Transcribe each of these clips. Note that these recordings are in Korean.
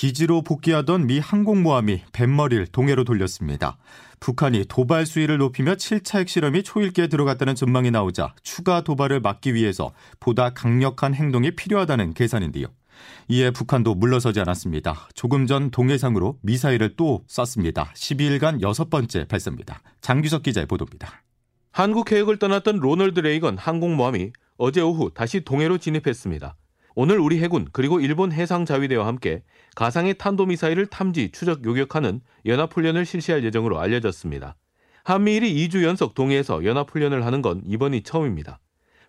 기지로 복귀하던 미 항공모함이 뱃머리를 동해로 돌렸습니다. 북한이 도발 수위를 높이며 7차 핵실험이 초일기에 들어갔다는 전망이 나오자 추가 도발을 막기 위해서 보다 강력한 행동이 필요하다는 계산인데요. 이에 북한도 물러서지 않았습니다. 조금 전 동해상으로 미사일을 또 쐈습니다. 12일간 여섯 번째 발사입니다. 장규석 기자의 보도입니다. 한국 해역을 떠났던 로널드 레이건 항공모함이 어제 오후 다시 동해로 진입했습니다. 오늘 우리 해군 그리고 일본 해상자위대와 함께 가상의 탄도미사일을 탐지, 추적, 요격하는 연합훈련을 실시할 예정으로 알려졌습니다. 한미일이 2주 연속 동해에서 연합훈련을 하는 건 이번이 처음입니다.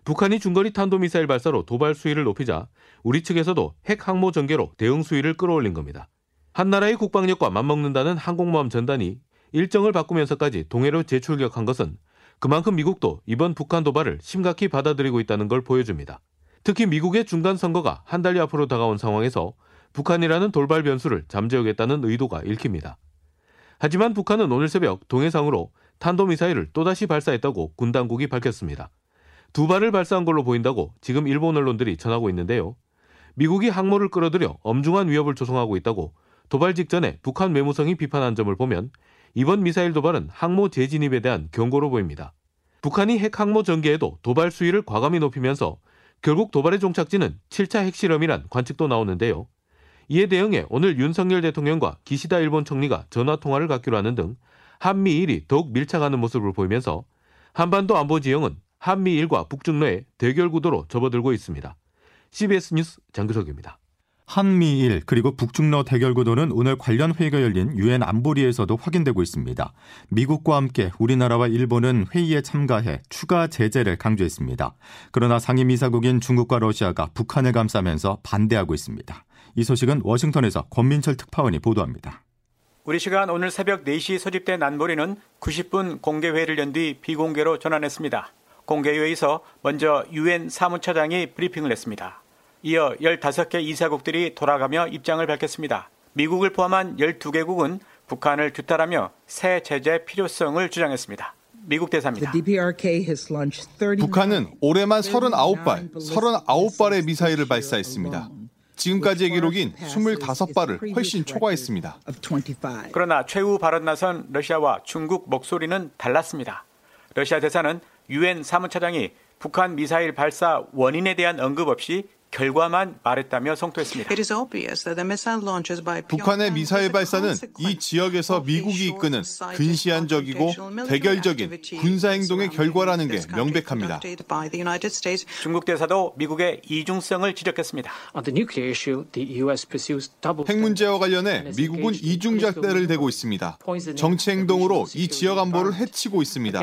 북한이 중거리 탄도미사일 발사로 도발 수위를 높이자 우리 측에서도 핵 항모 전개로 대응 수위를 끌어올린 겁니다. 한 나라의 국방력과 맞먹는다는 항공모함 전단이 일정을 바꾸면서까지 동해로 재출격한 것은 그만큼 미국도 이번 북한 도발을 심각히 받아들이고 있다는 걸 보여줍니다. 특히 미국의 중간 선거가 한 달여 앞으로 다가온 상황에서 북한이라는 돌발 변수를 잠재우겠다는 의도가 읽힙니다. 하지만 북한은 오늘 새벽 동해상으로 탄도미사일을 또다시 발사했다고 군 당국이 밝혔습니다. 두 발을 발사한 걸로 보인다고 지금 일본 언론들이 전하고 있는데요. 미국이 항모를 끌어들여 엄중한 위협을 조성하고 있다고 도발 직전에 북한 외무성이 비판한 점을 보면 이번 미사일 도발은 항모 재진입에 대한 경고로 보입니다. 북한이 핵 항모 전개에도 도발 수위를 과감히 높이면서 결국 도발의 종착지는 7차 핵실험이란 관측도 나오는데요. 이에 대응해 오늘 윤석열 대통령과 기시다 일본 총리가 전화 통화를 갖기로 하는 등 한미일이 더욱 밀착하는 모습을 보이면서 한반도 안보 지형은 한미일과 북중러의 대결 구도로 접어들고 있습니다. CBS 뉴스 장규석입니다. 한미일 그리고 북중러 대결 구도는 오늘 관련 회의가 열린 유엔 안보리에서도 확인되고 있습니다. 미국과 함께 우리나라와 일본은 회의에 참가해 추가 제재를 강조했습니다. 그러나 상임이사국인 중국과 러시아가 북한을 감싸면서 반대하고 있습니다. 이 소식은 워싱턴에서 권민철 특파원이 보도합니다. 우리 시간 오늘 새벽 4시 소집된 안보리는 90분 공개회의를 연 뒤 비공개로 전환했습니다. 공개회의에서 먼저 유엔 사무처장이 브리핑을 했습니다. 이어 15개 이사국들이 돌아가며 입장을 밝혔습니다. 미국을 포함한 12개국은 북한을 규탄하며 새 제재 필요성을 주장했습니다. 미국 대사입니다. 북한은 올해만 39발, 39발의 미사일을 발사했습니다. 지금까지의 기록인 25발을 훨씬 초과했습니다. 그러나 최후 발언 나선 러시아와 중국 목소리는 달랐습니다. 러시아 대사는 유엔 사무처장이 북한 미사일 발사 원인에 대한 언급 없이 결과만 말했다며 성토했습니다. 북한의 미사일 발사는 이 지역에서 미국이 이끄는 근시안적이고 대결적인 군사 행동의 결과라는 게 명백합니다. 중국 대사도 미국의 이중성을 지적했습니다. 핵 문제와 관련해 미국은 이중잣대를 대고 있습니다. 정치 행동으로 이 지역 안보를 해치고 있습니다.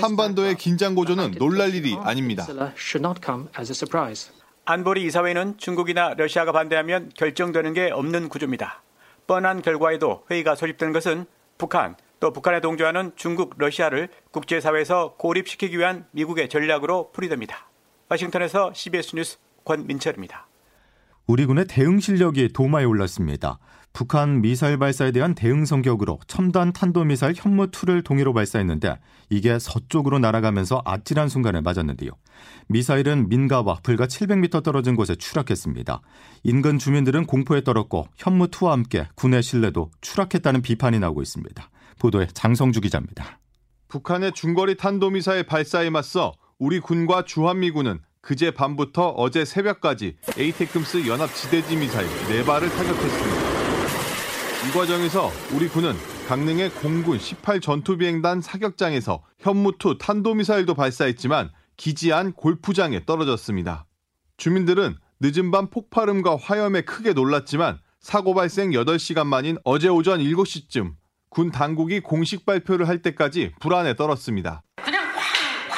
한반도의 긴장 고조는 놀랄 일이 아닙니다. 안보리 이사회는 중국이나 러시아가 반대하면 결정되는 게 없는 구조입니다. 뻔한 결과에도 회의가 소집된 것은 북한 또 북한에 동조하는 중국, 러시아를 국제사회에서 고립시키기 위한 미국의 전략으로 풀이됩니다. 워싱턴에서 CBS 뉴스 권민철입니다. 우리 군의 대응 실력이 도마에 올랐습니다. 북한 미사일 발사에 대한 대응 성격으로 첨단 탄도미사일 현무2를 동해로 발사했는데 이게 서쪽으로 날아가면서 아찔한 순간을 맞았는데요. 미사일은 민가와 불과 700m 떨어진 곳에 추락했습니다. 인근 주민들은 공포에 떨었고 현무2와 함께 군의 신뢰도 추락했다는 비판이 나오고 있습니다. 보도에 장성주 기자입니다. 북한의 중거리 탄도미사일 발사에 맞서 우리 군과 주한미군은 그제 밤부터 어제 새벽까지 에이테크스 연합 지대지 미사일 4발을 타격했습니다. 이 과정에서 우리 군은 강릉의 공군 18 전투비행단 사격장에서 현무2 탄도미사일도 발사했지만 기지 안 골프장에 떨어졌습니다. 주민들은 늦은 밤 폭발음과 화염에 크게 놀랐지만 사고 발생 8시간 만인 어제 오전 7시쯤 군 당국이 공식 발표를 할 때까지 불안에 떨었습니다. 그냥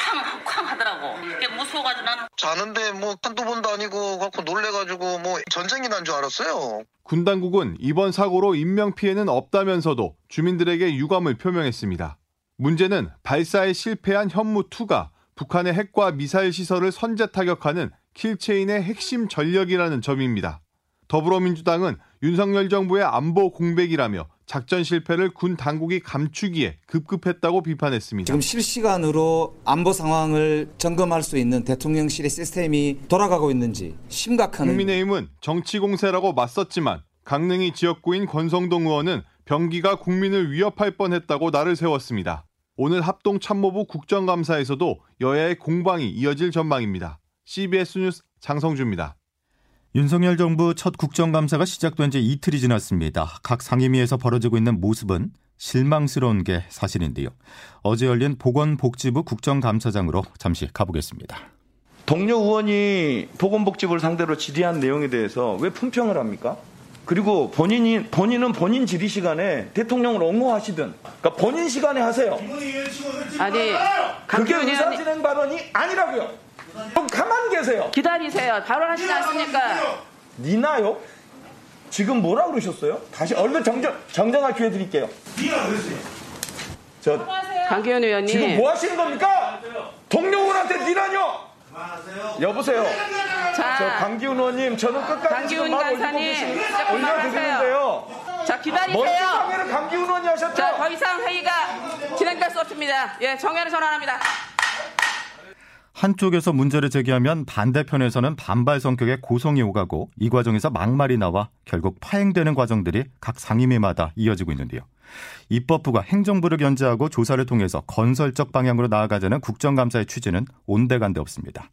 쾅쾅쾅 하더라고. 이게 무서워가지고 나는 자는데 뭐 한두 번도 아니고 갖고 놀래가지고 뭐 전쟁이 난 줄 알았어요. 군 당국은 이번 사고로 인명 피해는 없다면서도 주민들에게 유감을 표명했습니다. 문제는 발사에 실패한 현무2가 북한의 핵과 미사일 시설을 선제 타격하는 킬체인의 핵심 전력이라는 점입니다. 더불어민주당은 윤석열 정부의 안보 공백이라며 작전 실패를 군 당국이 감추기에 급급했다고 비판했습니다. 지금 실시간으로 안보 상황을 점검할 수 있는 대통령실의 시스템이 돌아가고 있는지 심각한 국민의힘은 정치 공세라고 맞섰지만 강릉이 지역구인 권성동 의원은 병기가 국민을 위협할 뻔했다고 날을 세웠습니다. 오늘 합동참모부 국정감사에서도 여야의 공방이 이어질 전망입니다. CBS 뉴스 장성주입니다. 윤석열 정부 첫 국정감사가 시작된 지 이틀이 지났습니다. 각 상임위에서 벌어지고 있는 모습은 실망스러운 게 사실인데요. 어제 열린 보건복지부 국정감사장으로 잠시 가보겠습니다. 동료 의원이 보건복지부를 상대로 질의한 내용에 대해서 왜 품평을 합니까? 그리고 본인이 본인은 본인 질의 시간에 대통령을 옹호하시든 그러니까 본인 시간에 하세요. 아니, 그게 의원님 의사진행 발언이 아니라고요. 좀 가만 계세요. 기다리세요. 발언하시지 않습니까? 니나요? 지금 뭐라 그러셨어요? 다시 얼른 정정 정정할 기회 드릴게요. 니나 그랬어요. 저 강기훈 의원님. 지금 뭐 하시는 겁니까? 동료 의원한테 니라뇨? 여보세요. 저 자, 강기훈 의원님 저는 끝까지 강기훈 간사님, 올려드리는데요. 자 기다리세요. 강기훈 의원이 하셨죠? 자, 더 이상 회의가 진행될 수 없습니다. 예, 정회를 전환합니다. 한쪽에서 문제를 제기하면 반대편에서는 반발 성격의 고성이 오가고 이 과정에서 막말이 나와 결국 파행되는 과정들이 각 상임위마다 이어지고 있는데요. 입법부가 행정부를 견제하고 조사를 통해서 건설적 방향으로 나아가자는 국정감사의 취지는 온데간데 없습니다.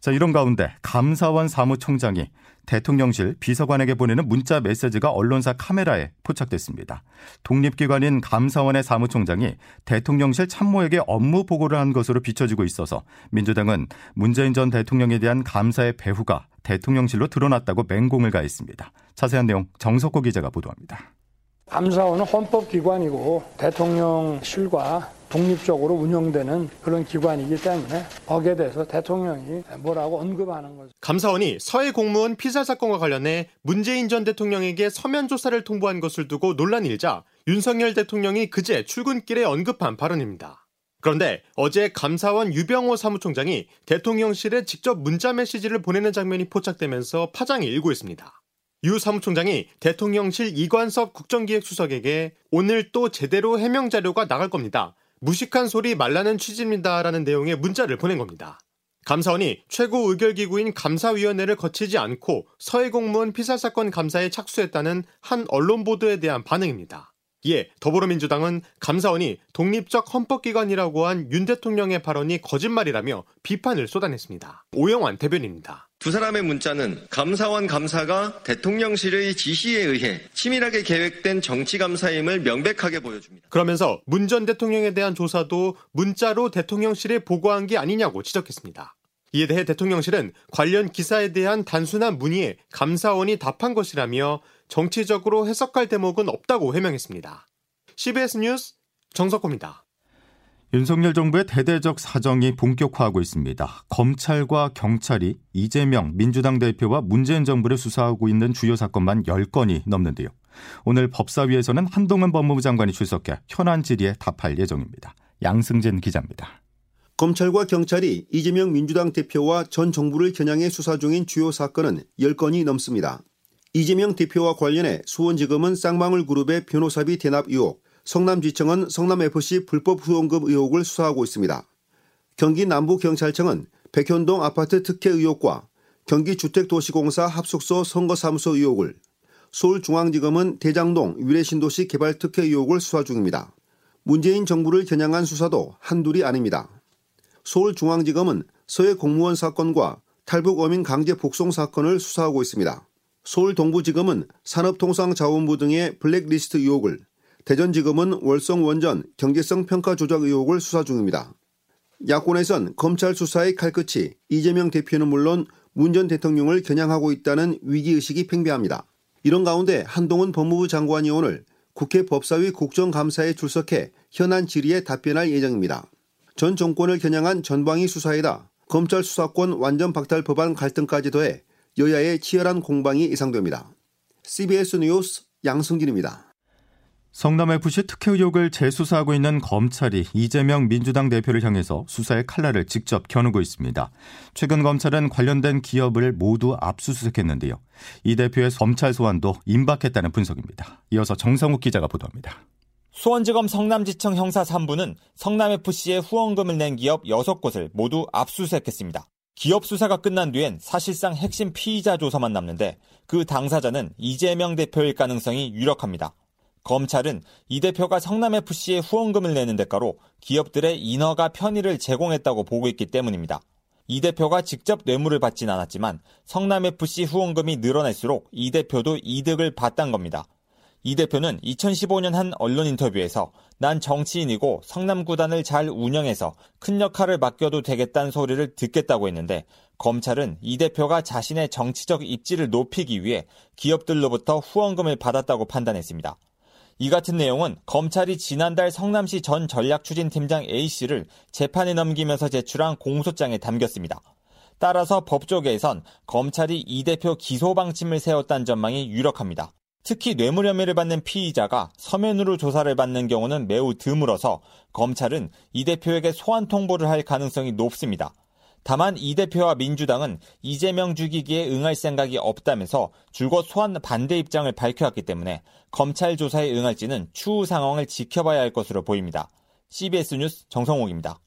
자, 이런 가운데 감사원 사무총장이 대통령실 비서관에게 보내는 문자 메시지가 언론사 카메라에 포착됐습니다. 독립기관인 감사원의 사무총장이 대통령실 참모에게 업무 보고를 한 것으로 비춰지고 있어서 민주당은 문재인 전 대통령에 대한 감사의 배후가 대통령실로 드러났다고 맹공을 가했습니다. 자세한 내용 정석호 기자가 보도합니다. 감사원은 헌법기관이고 대통령실과 독립적으로 운영되는 그런 기관이기 때문에 거기에 대해서 대통령이 뭐라고 언급하는 거죠. 감사원이 서해 공무원 피살 사건과 관련해 문재인 전 대통령에게 서면 조사를 통보한 것을 두고 논란이 일자 윤석열 대통령이 그제 출근길에 언급한 발언입니다. 그런데 어제 감사원 유병호 사무총장이 대통령실에 직접 문자 메시지를 보내는 장면이 포착되면서 파장이 일고 있습니다. 유 사무총장이 대통령실 이관섭 국정기획수석에게 오늘 또 제대로 해명 자료가 나갈 겁니다. 무식한 소리 말라는 취지입니다라는 내용의 문자를 보낸 겁니다. 감사원이 최고 의결기구인 감사위원회를 거치지 않고 서해 공무원 피살 사건 감사에 착수했다는 한 언론 보도에 대한 반응입니다. 이에 더불어민주당은 감사원이 독립적 헌법기관이라고 한 윤 대통령의 발언이 거짓말이라며 비판을 쏟아냈습니다. 오영환 대변인입니다. 두 사람의 문자는 감사원 감사가 대통령실의 지시에 의해 치밀하게 계획된 정치감사임을 명백하게 보여줍니다. 그러면서 문 전 대통령에 대한 조사도 문자로 대통령실에 보고한 게 아니냐고 지적했습니다. 이에 대해 대통령실은 관련 기사에 대한 단순한 문의에 감사원이 답한 것이라며 정치적으로 해석할 대목은 없다고 해명했습니다. CBS 뉴스 정석호입니다. 윤석열 정부의 대대적 사정이 본격화하고 있습니다. 검찰과 경찰이 이재명 민주당 대표와 문재인 정부를 수사하고 있는 주요 사건만 10건이 넘는데요. 오늘 법사위에서는 한동훈 법무부 장관이 출석해 현안 질의에 답할 예정입니다. 양승진 기자입니다. 검찰과 경찰이 이재명 민주당 대표와 전 정부를 겨냥해 수사 중인 주요 사건은 10건이 넘습니다. 이재명 대표와 관련해 수원지검은 쌍방울 그룹의 변호사비 대납 의혹, 성남지청은 성남FC 불법 후원금 의혹을 수사하고 있습니다. 경기 남부경찰청은 백현동 아파트 특혜 의혹과 경기주택도시공사 합숙소 선거사무소 의혹을, 서울중앙지검은 대장동 위례신도시 개발 특혜 의혹을 수사 중입니다. 문재인 정부를 겨냥한 수사도 한둘이 아닙니다. 서울중앙지검은 서해 공무원 사건과 탈북 어민 강제 복송 사건을 수사하고 있습니다. 서울동부지검은 산업통상자원부 등의 블랙리스트 의혹을, 대전지검은 월성 원전 경제성 평가 조작 의혹을 수사 중입니다. 야권에선 검찰 수사의 칼끝이 이재명 대표는 물론 문 전 대통령을 겨냥하고 있다는 위기의식이 팽배합니다. 이런 가운데 한동훈 법무부 장관이 오늘 국회 법사위 국정감사에 출석해 현안 질의에 답변할 예정입니다. 전 정권을 겨냥한 전방위 수사에다 검찰 수사권 완전 박탈 법안 갈등까지 더해 여야의 치열한 공방이 예상됩니다. CBS 뉴스 양승진입니다. 성남FC 특혜 의혹을 재수사하고 있는 검찰이 이재명 민주당 대표를 향해서 수사의 칼날을 직접 겨누고 있습니다. 최근 검찰은 관련된 기업을 모두 압수수색했는데요. 이 대표의 검찰 소환도 임박했다는 분석입니다. 이어서 정성욱 기자가 보도합니다. 수원지검 성남지청 형사 3부는 성남FC에 후원금을 낸 기업 6곳을 모두 압수수색했습니다. 기업 수사가 끝난 뒤엔 사실상 핵심 피의자 조사만 남는데 그 당사자는 이재명 대표일 가능성이 유력합니다. 검찰은 이 대표가 성남FC에 후원금을 내는 대가로 기업들의 인허가 편의를 제공했다고 보고 있기 때문입니다. 이 대표가 직접 뇌물을 받진 않았지만 성남FC 후원금이 늘어날수록 이 대표도 이득을 봤단 겁니다. 이 대표는 2015년 한 언론 인터뷰에서 난 정치인이고 성남구단을 잘 운영해서 큰 역할을 맡겨도 되겠다는 소리를 듣겠다고 했는데 검찰은 이 대표가 자신의 정치적 입지를 높이기 위해 기업들로부터 후원금을 받았다고 판단했습니다. 이 같은 내용은 검찰이 지난달 성남시 전 전략추진팀장 A씨를 재판에 넘기면서 제출한 공소장에 담겼습니다. 따라서 법조계에선 검찰이 이 대표 기소 방침을 세웠다는 전망이 유력합니다. 특히 뇌물 혐의를 받는 피의자가 서면으로 조사를 받는 경우는 매우 드물어서 검찰은 이 대표에게 소환 통보를 할 가능성이 높습니다. 다만 이 대표와 민주당은 이재명 죽이기에 응할 생각이 없다면서 줄곧 소환 반대 입장을 밝혀왔기 때문에 검찰 조사에 응할지는 추후 상황을 지켜봐야 할 것으로 보입니다. CBS 뉴스 정성옥입니다.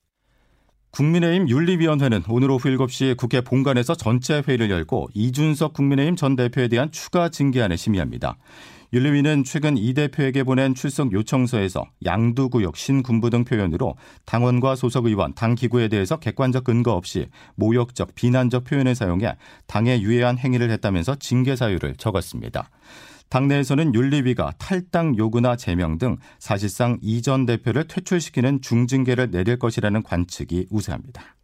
국민의힘 윤리위원회는 오늘 오후 7시 국회 본관에서 전체 회의를 열고 이준석 국민의힘 전 대표에 대한 추가 징계안을 심의합니다. 윤리위는 최근 이 대표에게 보낸 출석 요청서에서 양두구역, 신군부 등 표현으로 당원과 소속 의원, 당 기구에 대해서 객관적 근거 없이 모욕적, 비난적 표현을 사용해 당에 유해한 행위를 했다면서 징계 사유를 적었습니다. 당내에서는 윤리위가 탈당 요구나 제명 등 사실상 이전 대표를 퇴출시키는 중징계를 내릴 것이라는 관측이 우세합니다.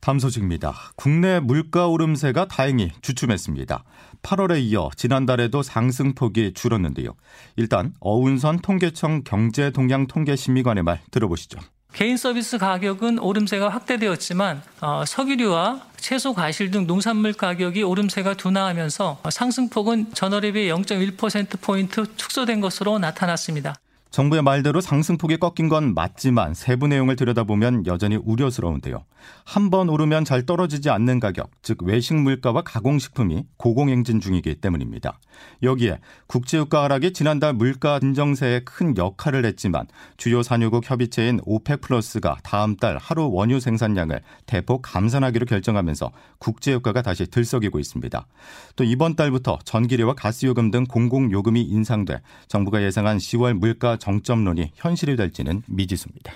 다음 소식입니다. 국내 물가 오름세가 다행히 주춤했습니다. 8월에 이어 지난달에도 상승폭이 줄었는데요. 일단 어운선 통계청 경제동향통계심의관의 말 들어보시죠. 개인 서비스 가격은 오름세가 확대되었지만 어, 석유류와 채소 과실 등 농산물 가격이 오름세가 둔화하면서 상승폭은 전월에 비해 0.1%포인트 축소된 것으로 나타났습니다. 정부의 말대로 상승폭이 꺾인 건 맞지만 세부 내용을 들여다보면 여전히 우려스러운데요. 한 번 오르면 잘 떨어지지 않는 가격, 즉 외식 물가와 가공식품이 고공행진 중이기 때문입니다. 여기에 국제유가 하락이 지난달 물가 진정세에 큰 역할을 했지만 주요 산유국 협의체인 오펙 플러스가 다음 달 하루 원유 생산량을 대폭 감산하기로 결정하면서 국제유가가 다시 들썩이고 있습니다. 또 이번 달부터 전기료와 가스요금 등 공공요금이 인상돼 정부가 예상한 10월 물가 정점론이 현실이 될지는 미지수입니다.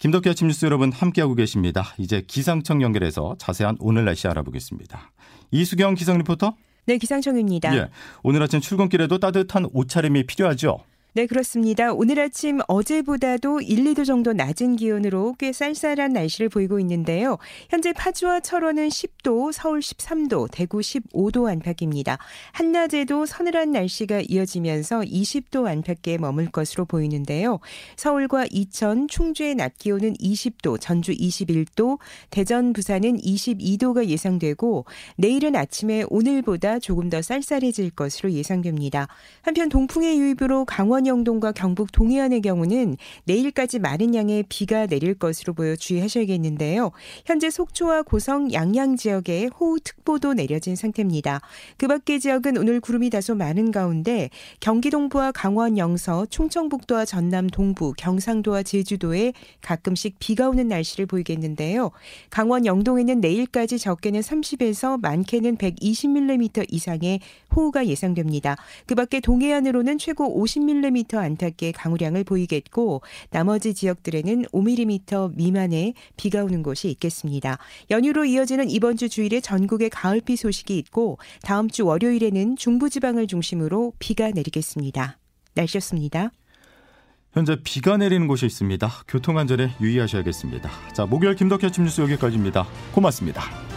김덕기 아침 뉴스 여러분 함께하고 계십니다. 이제 기상청 연결해서 자세한 오늘 날씨 알아보겠습니다. 이수경 기상 리포터. 네, 기상청입니다. 예, 오늘 아침 출근길에도 따뜻한 옷차림이 필요하죠. 네, 그렇습니다. 오늘 아침 어제보다도 1, 2도 정도 낮은 기온으로 꽤 쌀쌀한 날씨를 보이고 있는데요. 현재 파주와 철원은 10도, 서울 13도, 대구 15도 안팎입니다. 한낮에도 서늘한 날씨가 이어지면서 20도 안팎에 머물 것으로 보이는데요. 서울과 이천, 충주의 낮 기온은 20도, 전주 21도, 대전, 부산은 22도가 예상되고 내일은 아침에 오늘보다 조금 더 쌀쌀해질 것으로 예상됩니다. 한편 동풍의 유입으로 강원 강원 영동과 경북 동해안의 경우는 내일까지 많은 양의 비가 내릴 것으로 보여 주의하셔야겠는데요. 현재 속초와 고성, 양양 지역에 호우특보도 내려진 상태입니다. 그 밖의 지역은 오늘 구름이 다소 많은 가운데 경기 동부와 강원 영서, 충청북도와 전남 동부, 경상도와 제주도에 가끔씩 비가 오는 날씨를 보이겠는데요. 강원 영동에는 내일까지 적게는 30에서 많게는 120mm 이상의 호우가 예상됩니다. 그 밖에 동해안으로는 최고 50mm 10mm 안팎의 강우량을 보이겠고 나머지 지역들에는 5mm 미만의 비가 오는 곳이 있겠습니다. 연휴로 이어지는 이번 주 주일에 전국에 가을비 소식이 있고 다음 주 월요일에는 중부지방을 중심으로 비가 내리겠습니다. 날씨였습니다. 현재 비가 내리는 곳이 있습니다. 교통안전에 유의하셔야겠습니다. 자, 목요일 김덕현 아침 뉴스 여기까지입니다. 고맙습니다.